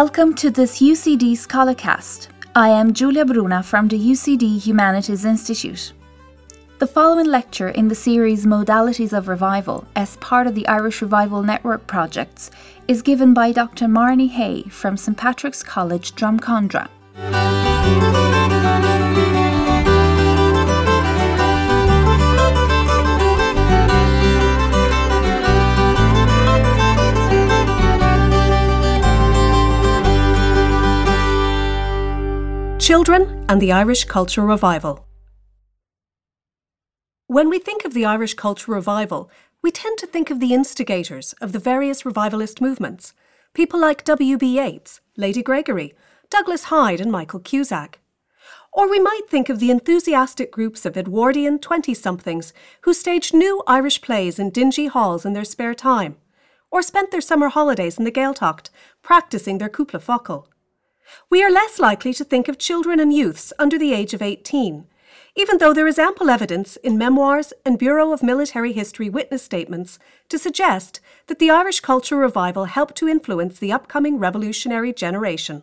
Welcome to this UCD Scholarcast. I am Julia Bruna from the UCD Humanities Institute. The following lecture in the series Modalities of Revival, as part of the Irish Revival Network projects, is given by Dr. Marnie Hay from St Patrick's College, Drumcondra. Children and the Irish Cultural Revival. When we think of the Irish Cultural Revival, we tend to think of the instigators of the various revivalist movements, people like W.B. Yeats, Lady Gregory, Douglas Hyde, and Michael Cusack. Or we might think of the enthusiastic groups of Edwardian 20 somethings who staged new Irish plays in dingy halls in their spare time, or spent their summer holidays in the Gaeltacht practicing their cúpla focal. We are less likely to think of children and youths under the age of 18, even though there is ample evidence in memoirs and Bureau of Military History witness statements to suggest that the Irish cultural revival helped to influence the upcoming revolutionary generation.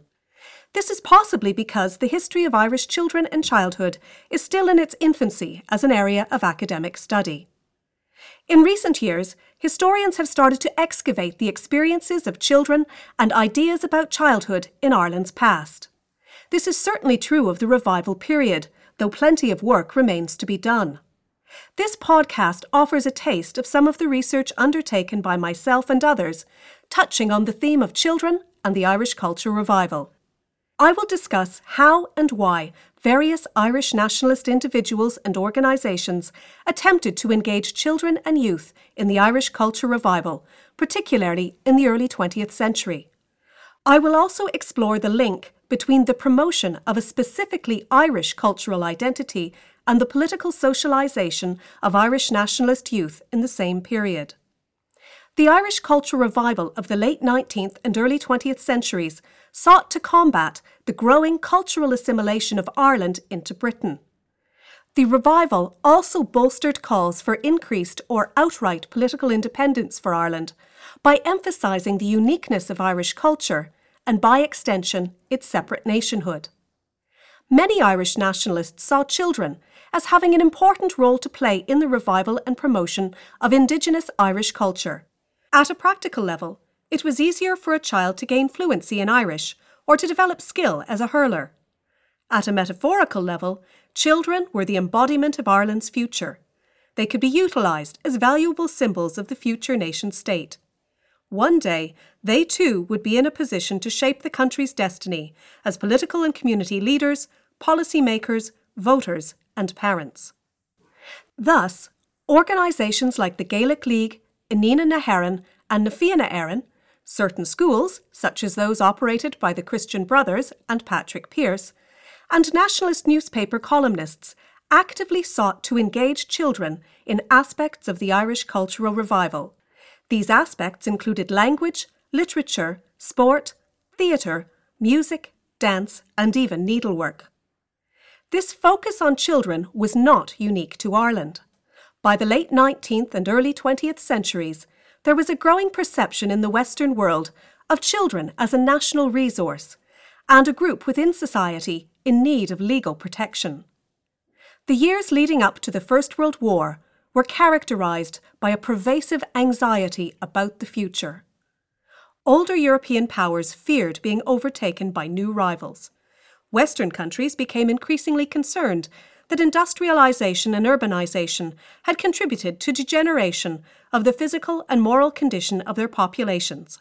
This is possibly because the history of Irish children and childhood is still in its infancy as an area of academic study. In recent years, historians have started to excavate the experiences of children and ideas about childhood in Ireland's past. This is certainly true of the revival period, though plenty of work remains to be done. This podcast offers a taste of some of the research undertaken by myself and others, touching on the theme of children and the Irish cultural revival. I will discuss how and why various Irish nationalist individuals and organisations attempted to engage children and youth in the Irish culture revival, particularly in the early 20th century. I will also explore the link between the promotion of a specifically Irish cultural identity and the political socialisation of Irish nationalist youth in the same period. The Irish cultural revival of the late 19th and early 20th centuries sought to combat the growing cultural assimilation of Ireland into Britain. The revival also bolstered calls for increased or outright political independence for Ireland by emphasising the uniqueness of Irish culture and, by extension, its separate nationhood. Many Irish nationalists saw children as having an important role to play in the revival and promotion of Indigenous Irish culture at a practical level, it was easier for a child to gain fluency in Irish or to develop skill as a hurler. At a metaphorical level, children were the embodiment of Ireland's future. They could be utilised as valuable symbols of the future nation state. One day, they too would be in a position to shape the country's destiny as political and community leaders, policy makers, voters, and parents. Thus, organisations like the Gaelic League, Inghinidhe na hÉireann and na Fianna Éireann, certain schools, such as those operated by the Christian Brothers and Patrick Pearse, and nationalist newspaper columnists actively sought to engage children in aspects of the Irish cultural revival. These aspects included language, literature, sport, theatre, music, dance, and even needlework. This focus on children was not unique to Ireland. By the late 19th and early 20th centuries, there was a growing perception in the Western world of children as a national resource and a group within society in need of legal protection. The years leading up to the First World War were characterised by a pervasive anxiety about the future. Older European powers feared being overtaken by new rivals. Western countries became increasingly concerned that industrialization and urbanization had contributed to degeneration of the physical and moral condition of their populations.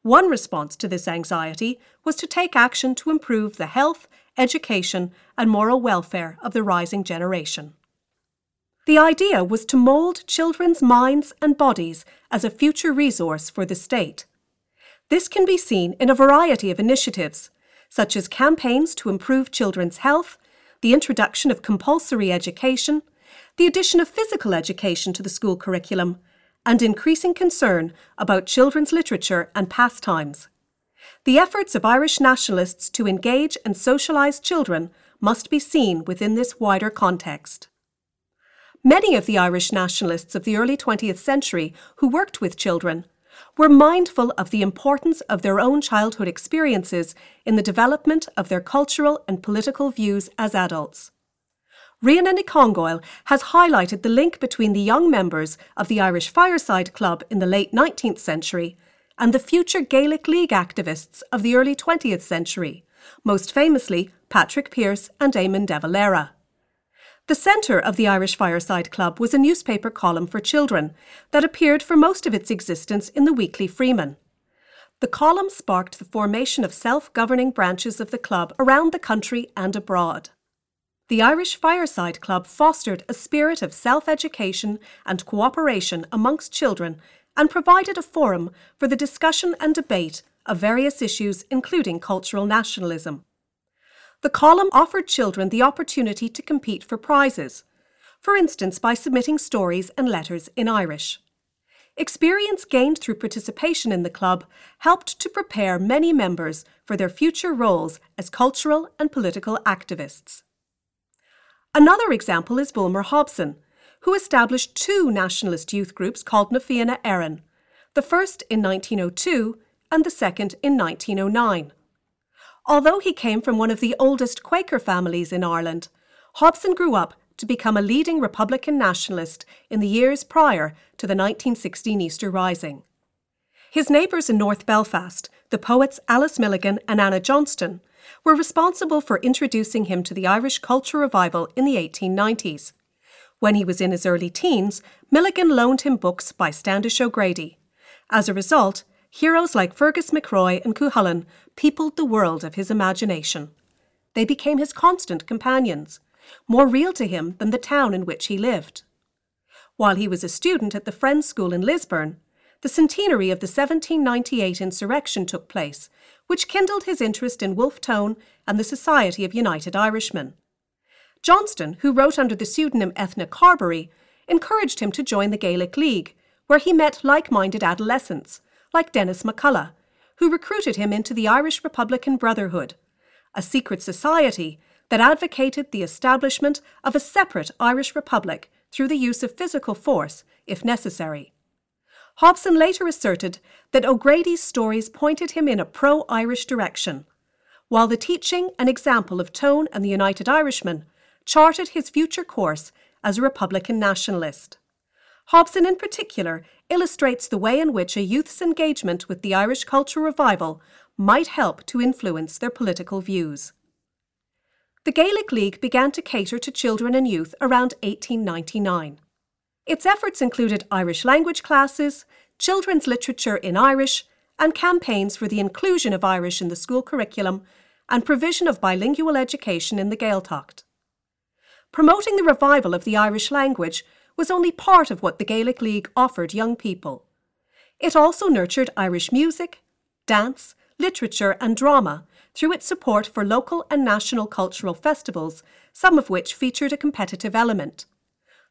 One response to this anxiety was to take action to improve the health, education, and moral welfare of the rising generation. The idea was to mould children's minds and bodies as a future resource for the state. This can be seen in a variety of initiatives, such as campaigns to improve children's health the introduction of compulsory education, the addition of physical education to the school curriculum, and increasing concern about children's literature and pastimes. The efforts of Irish nationalists to engage and socialise children must be seen within this wider context. Many of the Irish nationalists of the early 20th century who worked with children, were mindful of the importance of their own childhood experiences in the development of their cultural and political views as adults. Regina Uí Chollatáin has highlighted the link between the young members of the Irish Fireside Club in the late 19th century and the future Gaelic League activists of the early 20th century, most famously Patrick Pearse and Eamon de Valera. The centre of the Irish Fireside Club was a newspaper column for children that appeared for most of its existence in the Weekly Freeman. The column sparked the formation of self governing branches of the club around the country and abroad. The Irish Fireside Club fostered a spirit of self education and cooperation amongst children and provided a forum for the discussion and debate of various issues, including cultural nationalism. The column offered children the opportunity to compete for prizes, for instance, by submitting stories and letters in Irish. Experience gained through participation in the club helped to prepare many members for their future roles as cultural and political activists. Another example is Bulmer Hobson, who established two nationalist youth groups called Na Éireann, the first in 1902 and the second in 1909. Although he came from one of the oldest Quaker families in Ireland, Hobson grew up to become a leading Republican nationalist in the years prior to the 1916 Easter Rising. His neighbours in North Belfast, the poets Alice Milligan and Anna Johnston, were responsible for introducing him to the Irish culture revival in the 1890s. When he was in his early teens, Milligan loaned him books by Standish O'Grady. As a result, heroes like Fergus MacRoy and Cuchulainn peopled the world of his imagination. They became his constant companions, more real to him than the town in which he lived. While he was a student at the Friends School in Lisburn, the centenary of the 1798 insurrection took place, which kindled his interest in Wolfe Tone and the Society of United Irishmen. Johnston, who wrote under the pseudonym Ethna Carberry, encouraged him to join the Gaelic League, where he met like minded adolescents like Denis McCullough, who recruited him into the Irish Republican Brotherhood, a secret society that advocated the establishment of a separate Irish Republic through the use of physical force, if necessary. Hobson later asserted that O'Grady's stories pointed him in a pro Irish direction, while the teaching and example of Tone and the United Irishmen charted his future course as a Republican nationalist. Hobson, in particular, illustrates the way in which a youth's engagement with the Irish cultural revival might help to influence their political views. The Gaelic League began to cater to children and youth around 1899. Its efforts included Irish language classes, children's literature in Irish, and campaigns for the inclusion of Irish in the school curriculum and provision of bilingual education in the Gaeltacht. Promoting the revival of the Irish language was only part of what the Gaelic League offered young people. It also nurtured Irish music, dance, literature, and drama through its support for local and national cultural festivals, some of which featured a competitive element.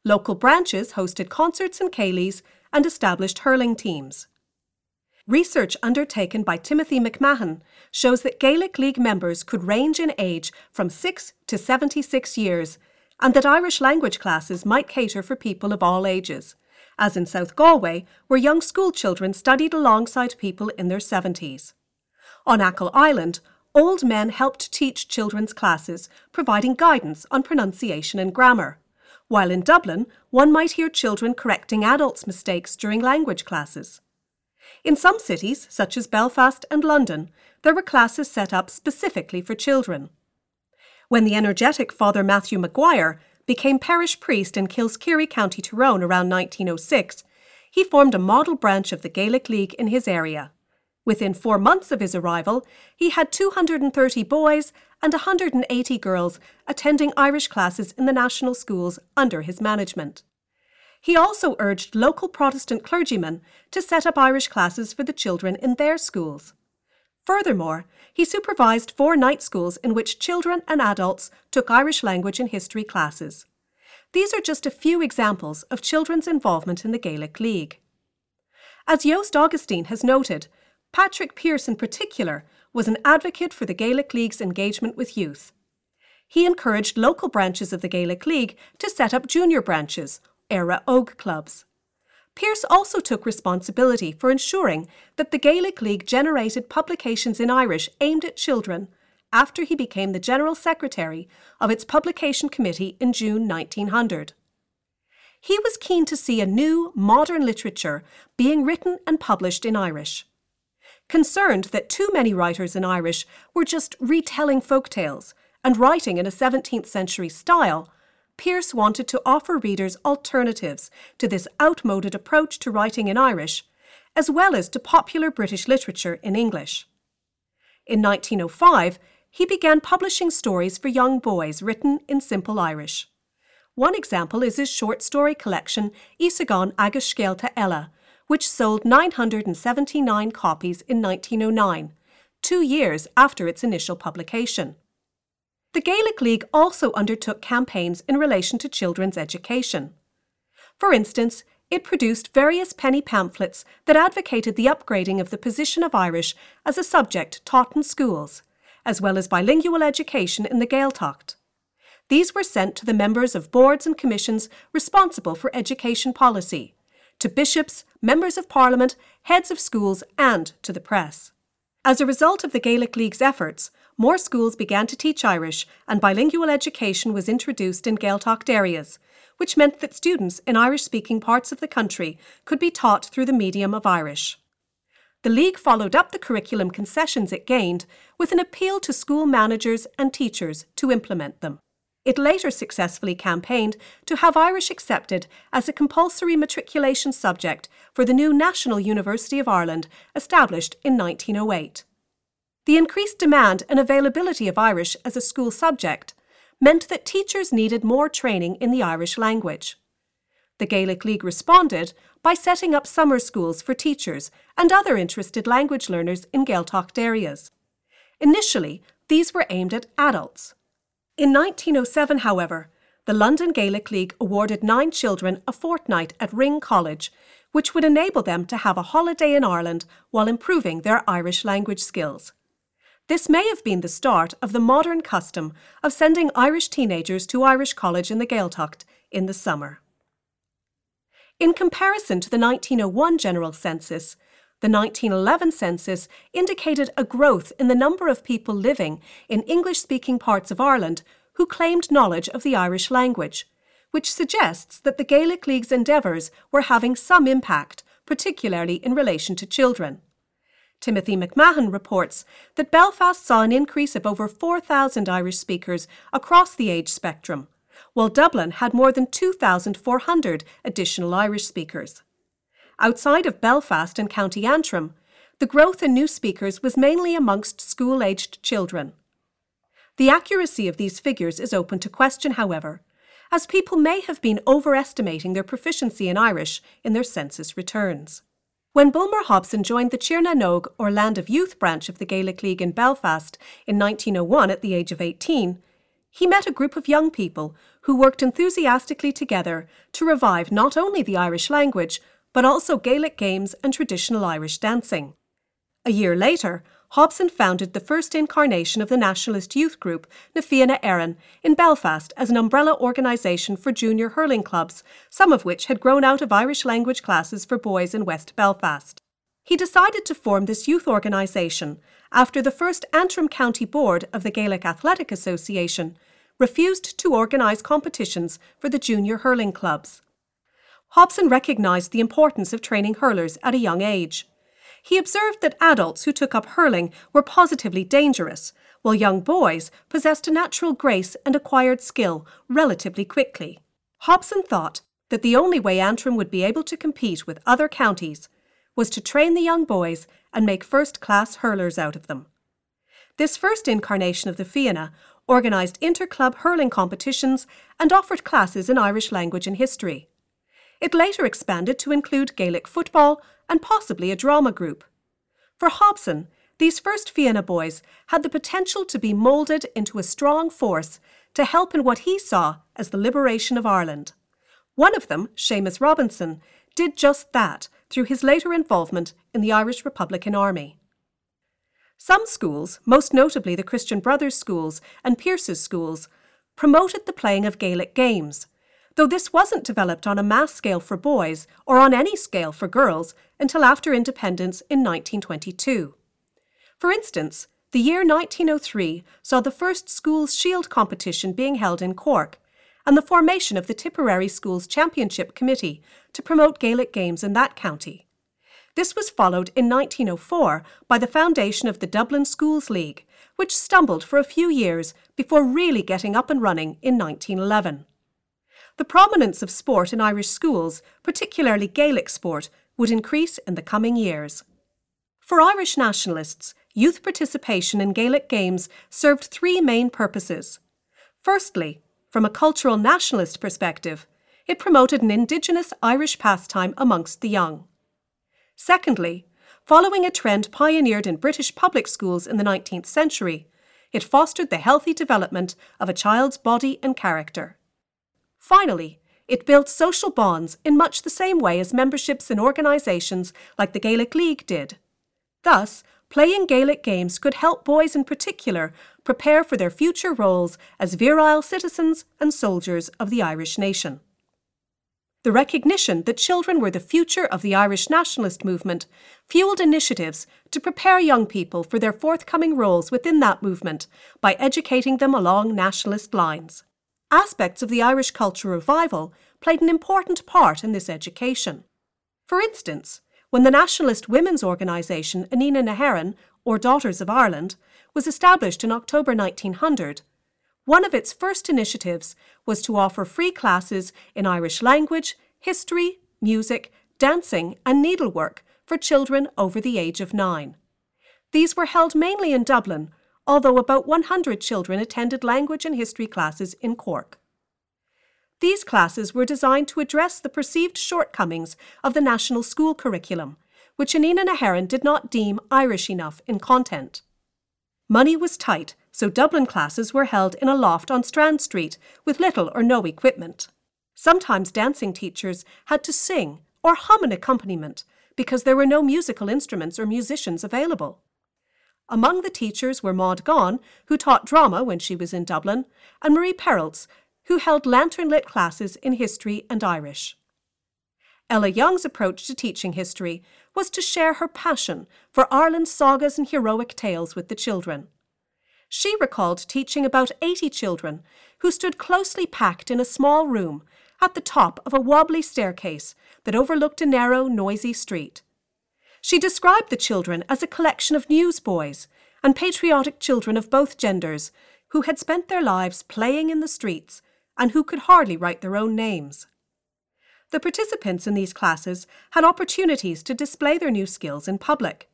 Local branches hosted concerts and céilís and established hurling teams. Research undertaken by Timothy McMahon shows that Gaelic League members could range in age from 6 to 76 years and that Irish language classes might cater for people of all ages, as in South Galway, where young school children studied alongside people in their 70s. On Achill Island, old men helped teach children's classes, providing guidance on pronunciation and grammar, while in Dublin, one might hear children correcting adults' mistakes during language classes. In some cities, such as Belfast and London, there were classes set up specifically for children. When the energetic Father Matthew Maguire became parish priest in Kilskeery, County Tyrone around 1906, he formed a model branch of the Gaelic League in his area. Within four months of his arrival, he had 230 boys and 180 girls attending Irish classes in the national schools under his management. He also urged local Protestant clergymen to set up Irish classes for the children in their schools. Furthermore, he supervised four night schools in which children and adults took Irish language and history classes. These are just a few examples of children's involvement in the Gaelic League. As Joost Augusteijn has noted, Patrick Pearse in particular was an advocate for the Gaelic League's engagement with youth. He encouraged local branches of the Gaelic League to set up junior branches, Éire Óg clubs. Pearse also took responsibility for ensuring that the Gaelic League generated publications in Irish aimed at children after he became the General Secretary of its publication committee in June 1900. He was keen to see a new, modern literature being written and published in Irish. Concerned that too many writers in Irish were just retelling folk tales and writing in a 17th century style, Pearse wanted to offer readers alternatives to this outmoded approach to writing in Irish, as well as to popular British literature in English. In 1905, he began publishing stories for young boys written in simple Irish. One example is his short story collection Íosagán agus Scéalta Eile, which sold 979 copies in 1909, two years after its initial publication. The Gaelic League also undertook campaigns in relation to children's education. For instance, it produced various penny pamphlets that advocated the upgrading of the position of Irish as a subject taught in schools, as well as bilingual education in the Gaeltacht. These were sent to the members of boards and commissions responsible for education policy, to bishops, members of parliament, heads of schools, and to the press. As a result of the Gaelic League's efforts, more schools began to teach Irish and bilingual education was introduced in Gaeltacht areas, which meant that students in Irish speaking parts of the country could be taught through the medium of Irish. The League followed up the curriculum concessions it gained with an appeal to school managers and teachers to implement them. It later successfully campaigned to have Irish accepted as a compulsory matriculation subject for the new National University of Ireland established in 1908. The increased demand and availability of Irish as a school subject meant that teachers needed more training in the Irish language. The Gaelic League responded by setting up summer schools for teachers and other interested language learners in Gaeltacht areas. Initially, these were aimed at adults. In 1907, however, the London Gaelic League awarded nine children a fortnight at Ring College, which would enable them to have a holiday in Ireland while improving their Irish language skills. This may have been the start of the modern custom of sending Irish teenagers to Irish College in the Gaeltacht in the summer. In comparison to the 1901 general census, the 1911 census indicated a growth in the number of people living in English speaking parts of Ireland who claimed knowledge of the Irish language, which suggests that the Gaelic League's endeavours were having some impact, particularly in relation to children. Timothy McMahon reports that Belfast saw an increase of over 4,000 Irish speakers across the age spectrum, while Dublin had more than 2,400 additional Irish speakers. Outside of Belfast and County Antrim, the growth in new speakers was mainly amongst school aged children. The accuracy of these figures is open to question, however, as people may have been overestimating their proficiency in Irish in their census returns. When Bulmer Hobson joined the Tír na nÓg, or Land of Youth branch of the Gaelic League in Belfast in 1901 at the age of 18, he met a group of young people who worked enthusiastically together to revive not only the Irish language, but also Gaelic games and traditional Irish dancing. A year later, Hobson founded the first incarnation of the nationalist youth group, Na Fianna Éireann, in Belfast as an umbrella organisation for junior hurling clubs, some of which had grown out of Irish language classes for boys in West Belfast. He decided to form this youth organisation after the first Antrim County Board of the Gaelic Athletic Association refused to organise competitions for the junior hurling clubs. Hobson recognised the importance of training hurlers at a young age. He observed that adults who took up hurling were positively dangerous, while young boys possessed a natural grace and acquired skill relatively quickly. Hobson thought that the only way Antrim would be able to compete with other counties was to train the young boys and make first class hurlers out of them. This first incarnation of the Fianna organised inter club hurling competitions and offered classes in Irish language and history. It later expanded to include Gaelic football and possibly a drama group. For Hobson, these first Fianna boys had the potential to be moulded into a strong force to help in what he saw as the liberation of Ireland. One of them, Seamus Robinson, did just that through his later involvement in the Irish Republican Army. Some schools, most notably the Christian Brothers schools and Pearse's schools, promoted the playing of Gaelic games, though this wasn't developed on a mass scale for boys or on any scale for girls until after independence in 1922. For instance, the year 1903 saw the first Schools Shield competition being held in Cork and the formation of the Tipperary Schools Championship Committee to promote Gaelic games in that county. This was followed in 1904 by the foundation of the Dublin Schools League, which stumbled for a few years before really getting up and running in 1911. The prominence of sport in Irish schools, particularly Gaelic sport, would increase in the coming years. For Irish nationalists, youth participation in Gaelic games served three main purposes. Firstly, from a cultural nationalist perspective, it promoted an Indigenous Irish pastime amongst the young. Secondly, following a trend pioneered in British public schools in the 19th century, it fostered the healthy development of a child's body and character. Finally, it built social bonds in much the same way as memberships in organisations like the Gaelic League did. Thus, playing Gaelic games could help boys in particular prepare for their future roles as virile citizens and soldiers of the Irish nation. The recognition that children were the future of the Irish nationalist movement fueled initiatives to prepare young people for their forthcoming roles within that movement by educating them along nationalist lines aspects of the Irish culture revival played an important part in this education. For instance, when the nationalist women's organisation Inghinidhe na hÉireann, or Daughters of Ireland, was established in October 1900, one of its first initiatives was to offer free classes in Irish language, history, music, dancing, and needlework for children over the age of nine. These were held mainly in Dublin, although about 100 children attended language and history classes in Cork. These classes were designed to address the perceived shortcomings of the national school curriculum, which Inghinidhe na hÉireann did not deem Irish enough in content. Money was tight, so Dublin classes were held in a loft on Strand Street with little or no equipment. Sometimes dancing teachers had to sing or hum an accompaniment because there were no musical instruments or musicians available. Among the teachers were Maud Gonne, who taught drama when she was in Dublin, and Marie Perolz, who held lantern lit classes in history and Irish. Ella Young's approach to teaching history was to share her passion for Ireland's sagas and heroic tales with the children. She recalled teaching about 80 children who stood closely packed in a small room at the top of a wobbly staircase that overlooked a narrow, noisy street. She described the children as a collection of newsboys and patriotic children of both genders who had spent their lives playing in the streets and who could hardly write their own names. The participants in these classes had opportunities to display their new skills in public.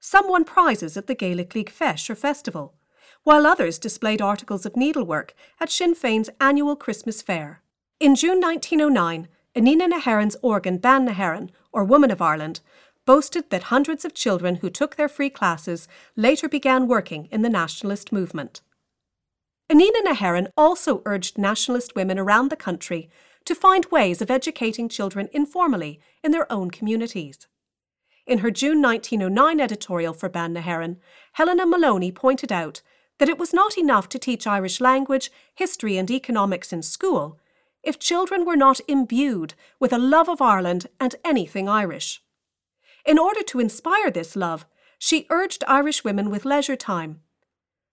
Some won prizes at the Gaelic League Feis or festival, while others displayed articles of needlework at Sinn Féin's annual Christmas fair. In June 1909, Inghinidhe na hÉireann's organ Bean na hÉireann, or Woman of Ireland, boasted that hundreds of children who took their free classes later began working in the nationalist movement. Inghinidhe na hÉireann also urged nationalist women around the country to find ways of educating children informally in their own communities. In her June 1909 editorial for Bean na hÉireann, Helena Molony pointed out that it was not enough to teach Irish language, history, and economics in school if children were not imbued with a love of Ireland and anything Irish. In order to inspire this love, she urged Irish women with leisure time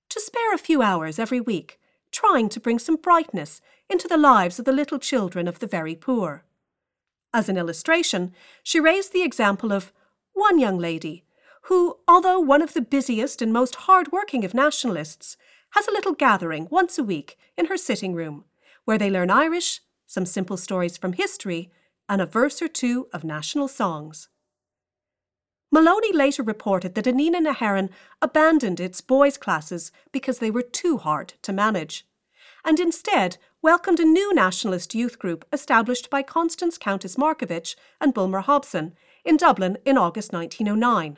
to spare a few hours every week, trying to bring some brightness into the lives of the little children of the very poor. As an illustration, she raised the example of one young lady who, although one of the busiest and most hard-working of nationalists, has a little gathering once a week in her sitting room where they learn Irish, some simple stories from history, and a verse or two of national songs. Molony later reported that Inghinidhe na hÉireann abandoned its boys' classes because they were too hard to manage, and instead welcomed a new nationalist youth group established by Constance Countess Markievicz and Bulmer Hobson in Dublin in August 1909.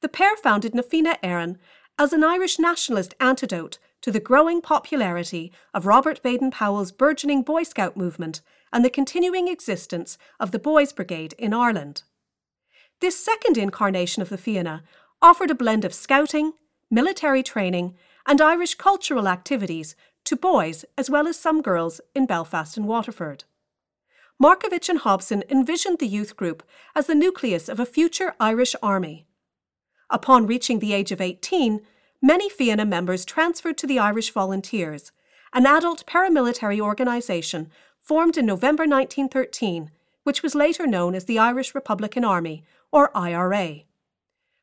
The pair founded Na Fianna Éireann as an Irish nationalist antidote to the growing popularity of Robert Baden Powell's burgeoning Boy Scout movement and the continuing existence of the Boys Brigade in Ireland. This second incarnation of the Fianna offered a blend of scouting, military training, and Irish cultural activities to boys as well as some girls in Belfast and Waterford. Markievicz and Hobson envisioned the youth group as the nucleus of a future Irish army. Upon reaching the age of 18, many Fianna members transferred to the Irish Volunteers, an adult paramilitary organisation formed in November 1913, which was later known as the Irish Republican Army, or IRA.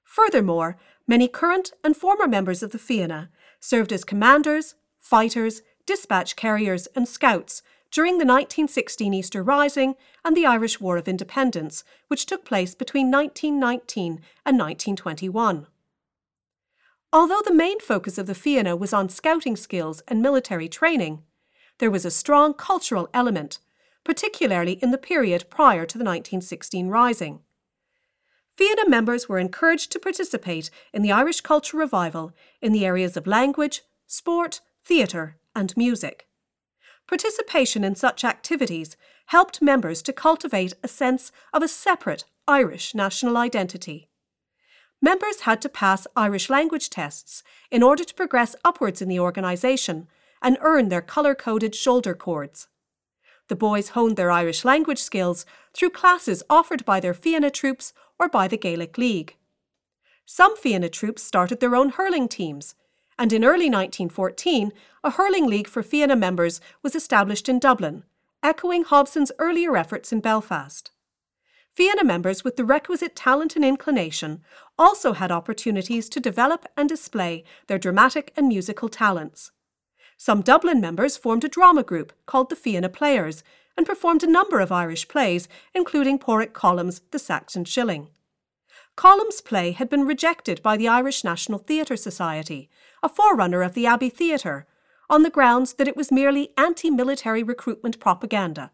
Furthermore, many current and former members of the Fianna served as commanders, fighters, dispatch carriers, and scouts during the 1916 Easter Rising and the Irish War of Independence, which took place between 1919 and 1921. Although the main focus of the Fianna was on scouting skills and military training, there was a strong cultural element, particularly in the period prior to the 1916 Rising. Fianna members were encouraged to participate in the Irish culture revival in the areas of language, sport, theatre, and music. Participation in such activities helped members to cultivate a sense of a separate Irish national identity. Members had to pass Irish language tests in order to progress upwards in the organisation and earn their colour coded shoulder cords. The boys honed their Irish language skills through classes offered by their Fianna troops or by the Gaelic League. Some Fianna troops started their own hurling teams, and in early 1914, a hurling league for Fianna members was established in Dublin, echoing Hobson's earlier efforts in Belfast. Fianna members with the requisite talent and inclination also had opportunities to develop and display their dramatic and musical talents. Some Dublin members formed a drama group called the Fianna Players and performed a number of Irish plays, including Pádraic Colum's The Saxon Shilling. Colum's play had been rejected by the Irish National Theatre Society, a forerunner of the Abbey Theatre, on the grounds that it was merely anti military recruitment propaganda.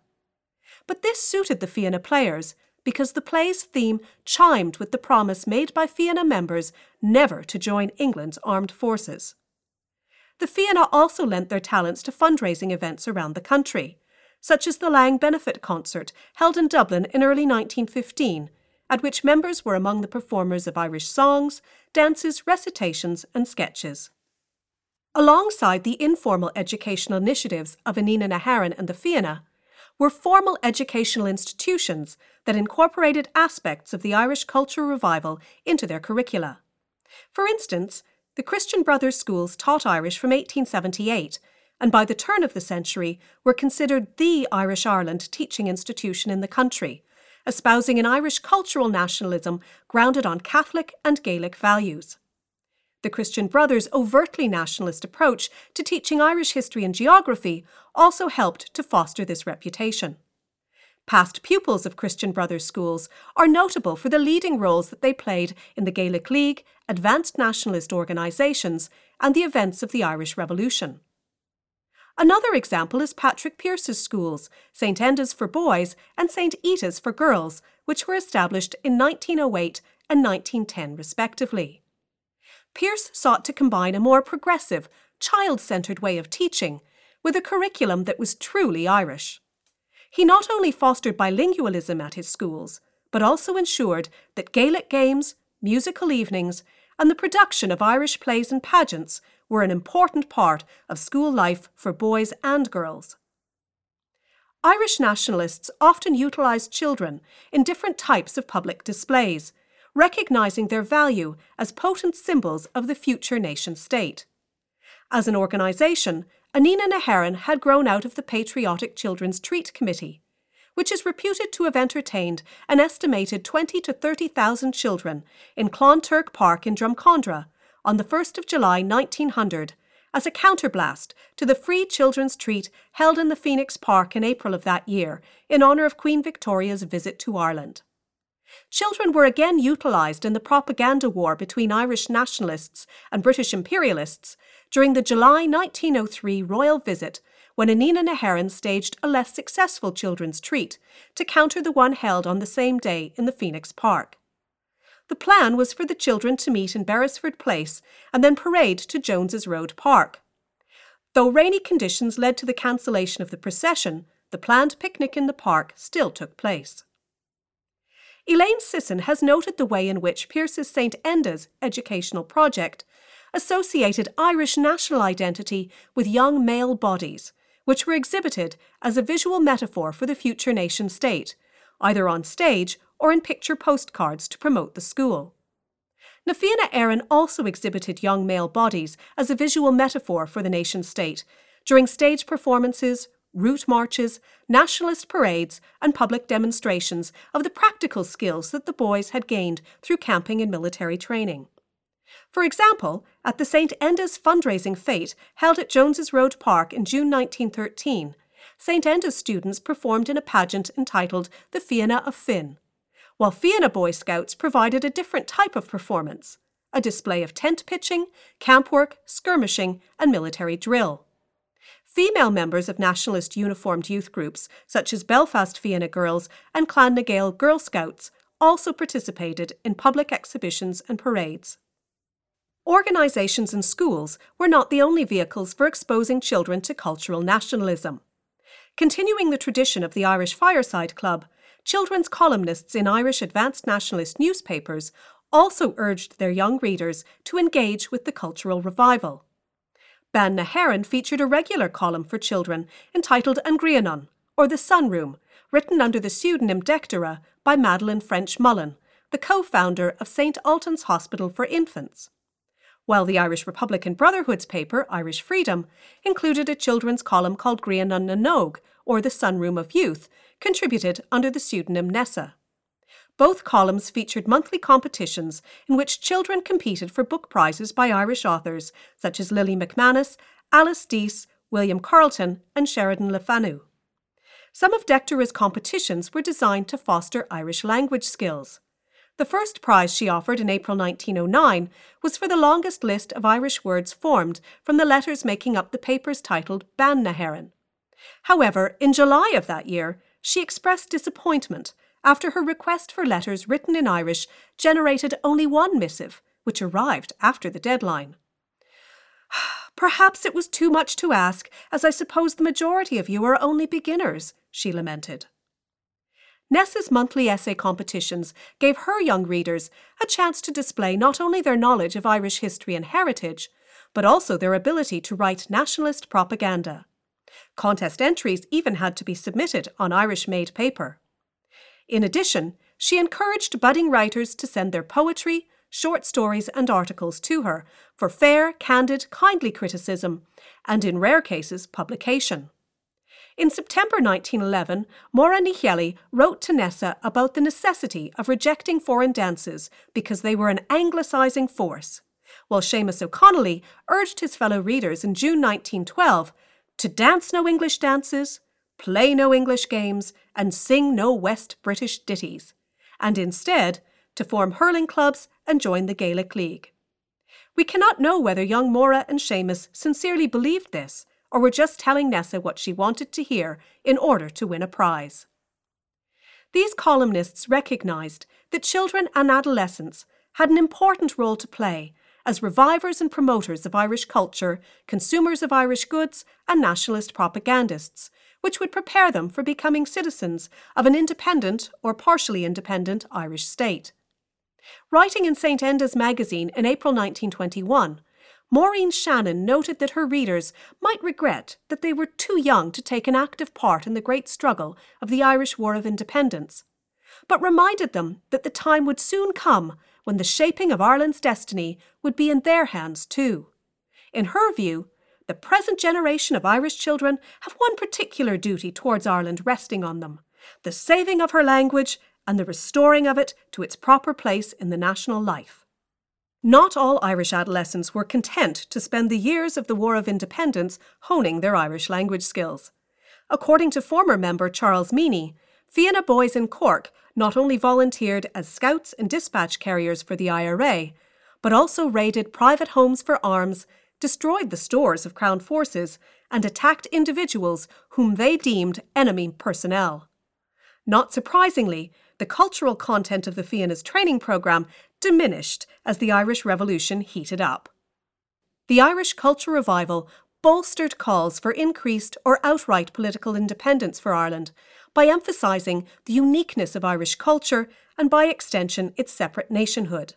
But this suited the Fianna players because the play's theme chimed with the promise made by Fianna members never to join England's armed forces. The Fianna also lent their talents to fundraising events around the country, such as the Lang Benefit Concert held in Dublin in early 1915, at which members were among the performers of Irish songs, dances, recitations, and sketches. Alongside the informal educational initiatives of Inghinidhe na hÉireann and the Fianna, were formal educational institutions that incorporated aspects of the Irish cultural revival into their curricula. For instance, the Christian Brothers schools taught Irish from 1878 and by the turn of the century were considered the Irish Ireland teaching institution in the country, espousing an Irish cultural nationalism grounded on Catholic and Gaelic values. The Christian Brothers' overtly nationalist approach to teaching Irish history and geography also helped to foster this reputation. Past pupils of Christian Brothers schools are notable for the leading roles that they played in the Gaelic League, advanced nationalist organisations, and the events of the Irish Revolution. Another example is Patrick Pearse's schools, St Enda's for boys and St Ita's for girls, which were established in 1908 and 1910 respectively. Pearse sought to combine a more progressive, child centred way of teaching with a curriculum that was truly Irish. He not only fostered bilingualism at his schools, but also ensured that Gaelic games, musical evenings, and the production of Irish plays and pageants were an important part of school life for boys and girls. Irish nationalists often utilised children in different types of public displays, recognising their value as potent symbols of the future nation state. As an organisation, Inghinidhe na hÉireann had grown out of the Patriotic Children's Treat Committee, which is reputed to have entertained an estimated 20 to 30,000 children in Clonturk Park in Drumcondra on the 1st of July 1900 as a counterblast to the free children's treat held in the Phoenix Park in April of that year in honour of Queen Victoria's visit to Ireland. Children were again utilised in the propaganda war between Irish nationalists and British imperialists during the July 1903 royal visit when Inghinidhe na staged a less successful children's treat to counter the one held on the same day in the Phoenix Park. The plan was for the children to meet in Beresford Place and then parade to Jones's Road Park. Though rainy conditions led to the cancellation of the procession, the planned picnic in the park still took place. Elaine Sisson has noted the way in which Pearse's St Enda's educational project associated Irish national identity with young male bodies, which were exhibited as a visual metaphor for the future nation state, either on stage or in picture postcards to promote the school. Na Fianna Éireann also exhibited young male bodies as a visual metaphor for the nation state during stage performances, route marches, nationalist parades, and public demonstrations of the practical skills that the boys had gained through camping and military training. For example, at the St. Enda's fundraising fete held at Jones's Road Park in June 1913, St. Enda's students performed in a pageant entitled The Fianna of Finn, while Fianna Boy Scouts provided a different type of performance a display of tent pitching, camp work, skirmishing, and military drill. Female members of nationalist uniformed youth groups, such as Belfast Fianna Girls and Clan Girl Scouts, also participated in public exhibitions and parades. Organisations and schools were not the only vehicles for exposing children to cultural nationalism. Continuing the tradition of the Irish Fireside Club, children's columnists in Irish advanced nationalist newspapers also urged their young readers to engage with the cultural revival. Bean na hÉireann featured a regular column for children entitled An Grianán, or The Sunroom, written under the pseudonym Dectera by Madeleine ffrench-Mullen, the co founder of St. Ultan's Hospital for Infants while the Irish Republican Brotherhood's paper, Irish Freedom, included a children's column called Grianán na nÓg, or the Sunroom of Youth, contributed under the pseudonym Nessa. Both columns featured monthly competitions in which children competed for book prizes by Irish authors such as Lily McManus, Alice Dease, William Carleton, and Sheridan Le Fanu. Some of Dectera's competitions were designed to foster Irish language skills. The first prize she offered in April 1909 was for the longest list of Irish words formed from the letters making up the papers titled Bean na hÉireann. However, in July of that year, she expressed disappointment after her request for letters written in Irish generated only one missive, which arrived after the deadline. Perhaps it was too much to ask, as I suppose the majority of you are only beginners, she lamented. Nessa's monthly essay competitions gave her young readers a chance to display not only their knowledge of Irish history and heritage, but also their ability to write nationalist propaganda. Contest entries even had to be submitted on Irish made paper. In addition, she encouraged budding writers to send their poetry, short stories, and articles to her for fair, candid, kindly criticism, and in rare cases, publication. In September 1911, Máire Ní Cheallaigh wrote to Nessa about the necessity of rejecting foreign dances because they were an anglicising force, while Seamus O'Connolly urged his fellow readers in June 1912 to dance no English dances, play no English games, and sing no West British ditties, and instead to form hurling clubs and join the Gaelic League. We cannot know whether young Máire and Seamus sincerely believed this, or were just telling Nessa what she wanted to hear in order to win a prize. These columnists recognised that children and adolescents had an important role to play as revivers and promoters of Irish culture, consumers of Irish goods, and nationalist propagandists, which would prepare them for becoming citizens of an independent or partially independent Irish state. Writing in St. Enda's magazine in April 1921, Maureen Shannon noted that her readers might regret that they were too young to take an active part in the great struggle of the Irish War of Independence, but reminded them that the time would soon come when the shaping of Ireland's destiny would be in their hands too. In her view, the present generation of Irish children have one particular duty towards Ireland resting on them the saving of her language and the restoring of it to its proper place in the national life. Not all Irish adolescents were content to spend the years of the War of Independence honing their Irish language skills. According to former member Charles Meany, Fianna boys in Cork not only volunteered as scouts and dispatch carriers for the IRA, but also raided private homes for arms, destroyed the stores of Crown forces, and attacked individuals whom they deemed enemy personnel. Not surprisingly, the cultural content of the Fianna's training programme diminished as the Irish Revolution heated up. The Irish Culture Revival bolstered calls for increased or outright political independence for Ireland by emphasising the uniqueness of Irish culture and, by extension, its separate nationhood.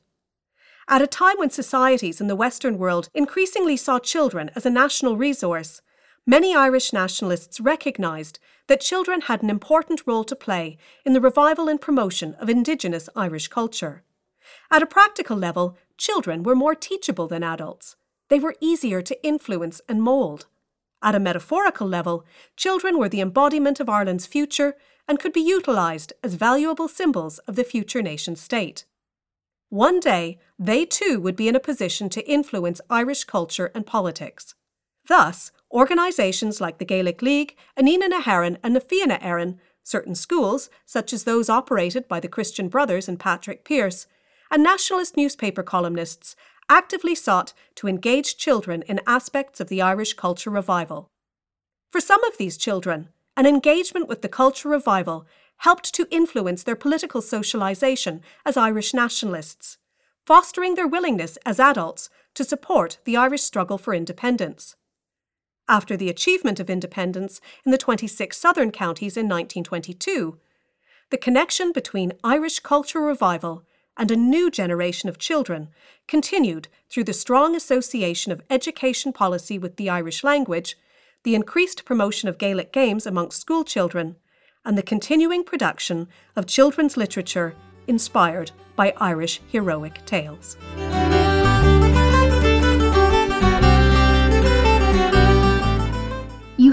At a time when societies in the Western world increasingly saw children as a national resource, many Irish nationalists recognised that children had an important role to play in the revival and promotion of Indigenous Irish culture. At a practical level, children were more teachable than adults. They were easier to influence and mould. At a metaphorical level, children were the embodiment of Ireland's future and could be utilised as valuable symbols of the future nation state. One day, they too would be in a position to influence Irish culture and politics. Thus, organisations like the Gaelic League, Inghinidhe na hÉireann and na Fianna Éireann, certain schools, such as those operated by the Christian Brothers and Patrick Pearse, and nationalist newspaper columnists actively sought to engage children in aspects of the Irish culture revival. For some of these children, an engagement with the culture revival helped to influence their political socialisation as Irish nationalists, fostering their willingness as adults to support the Irish struggle for independence. After the achievement of independence in the 26 southern counties in 1922, the connection between Irish culture revival and a new generation of children continued through the strong association of education policy with the Irish language, the increased promotion of Gaelic games amongst school children, and the continuing production of children's literature inspired by Irish heroic tales.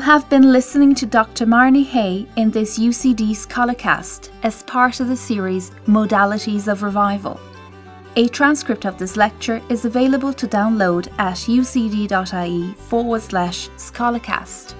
Have been listening to Dr. Marnie Hay in this UCD Scholarcast as part of the series Modalities of Revival. A transcript of this lecture is available to download at ucd.ie forward slash scholarcast.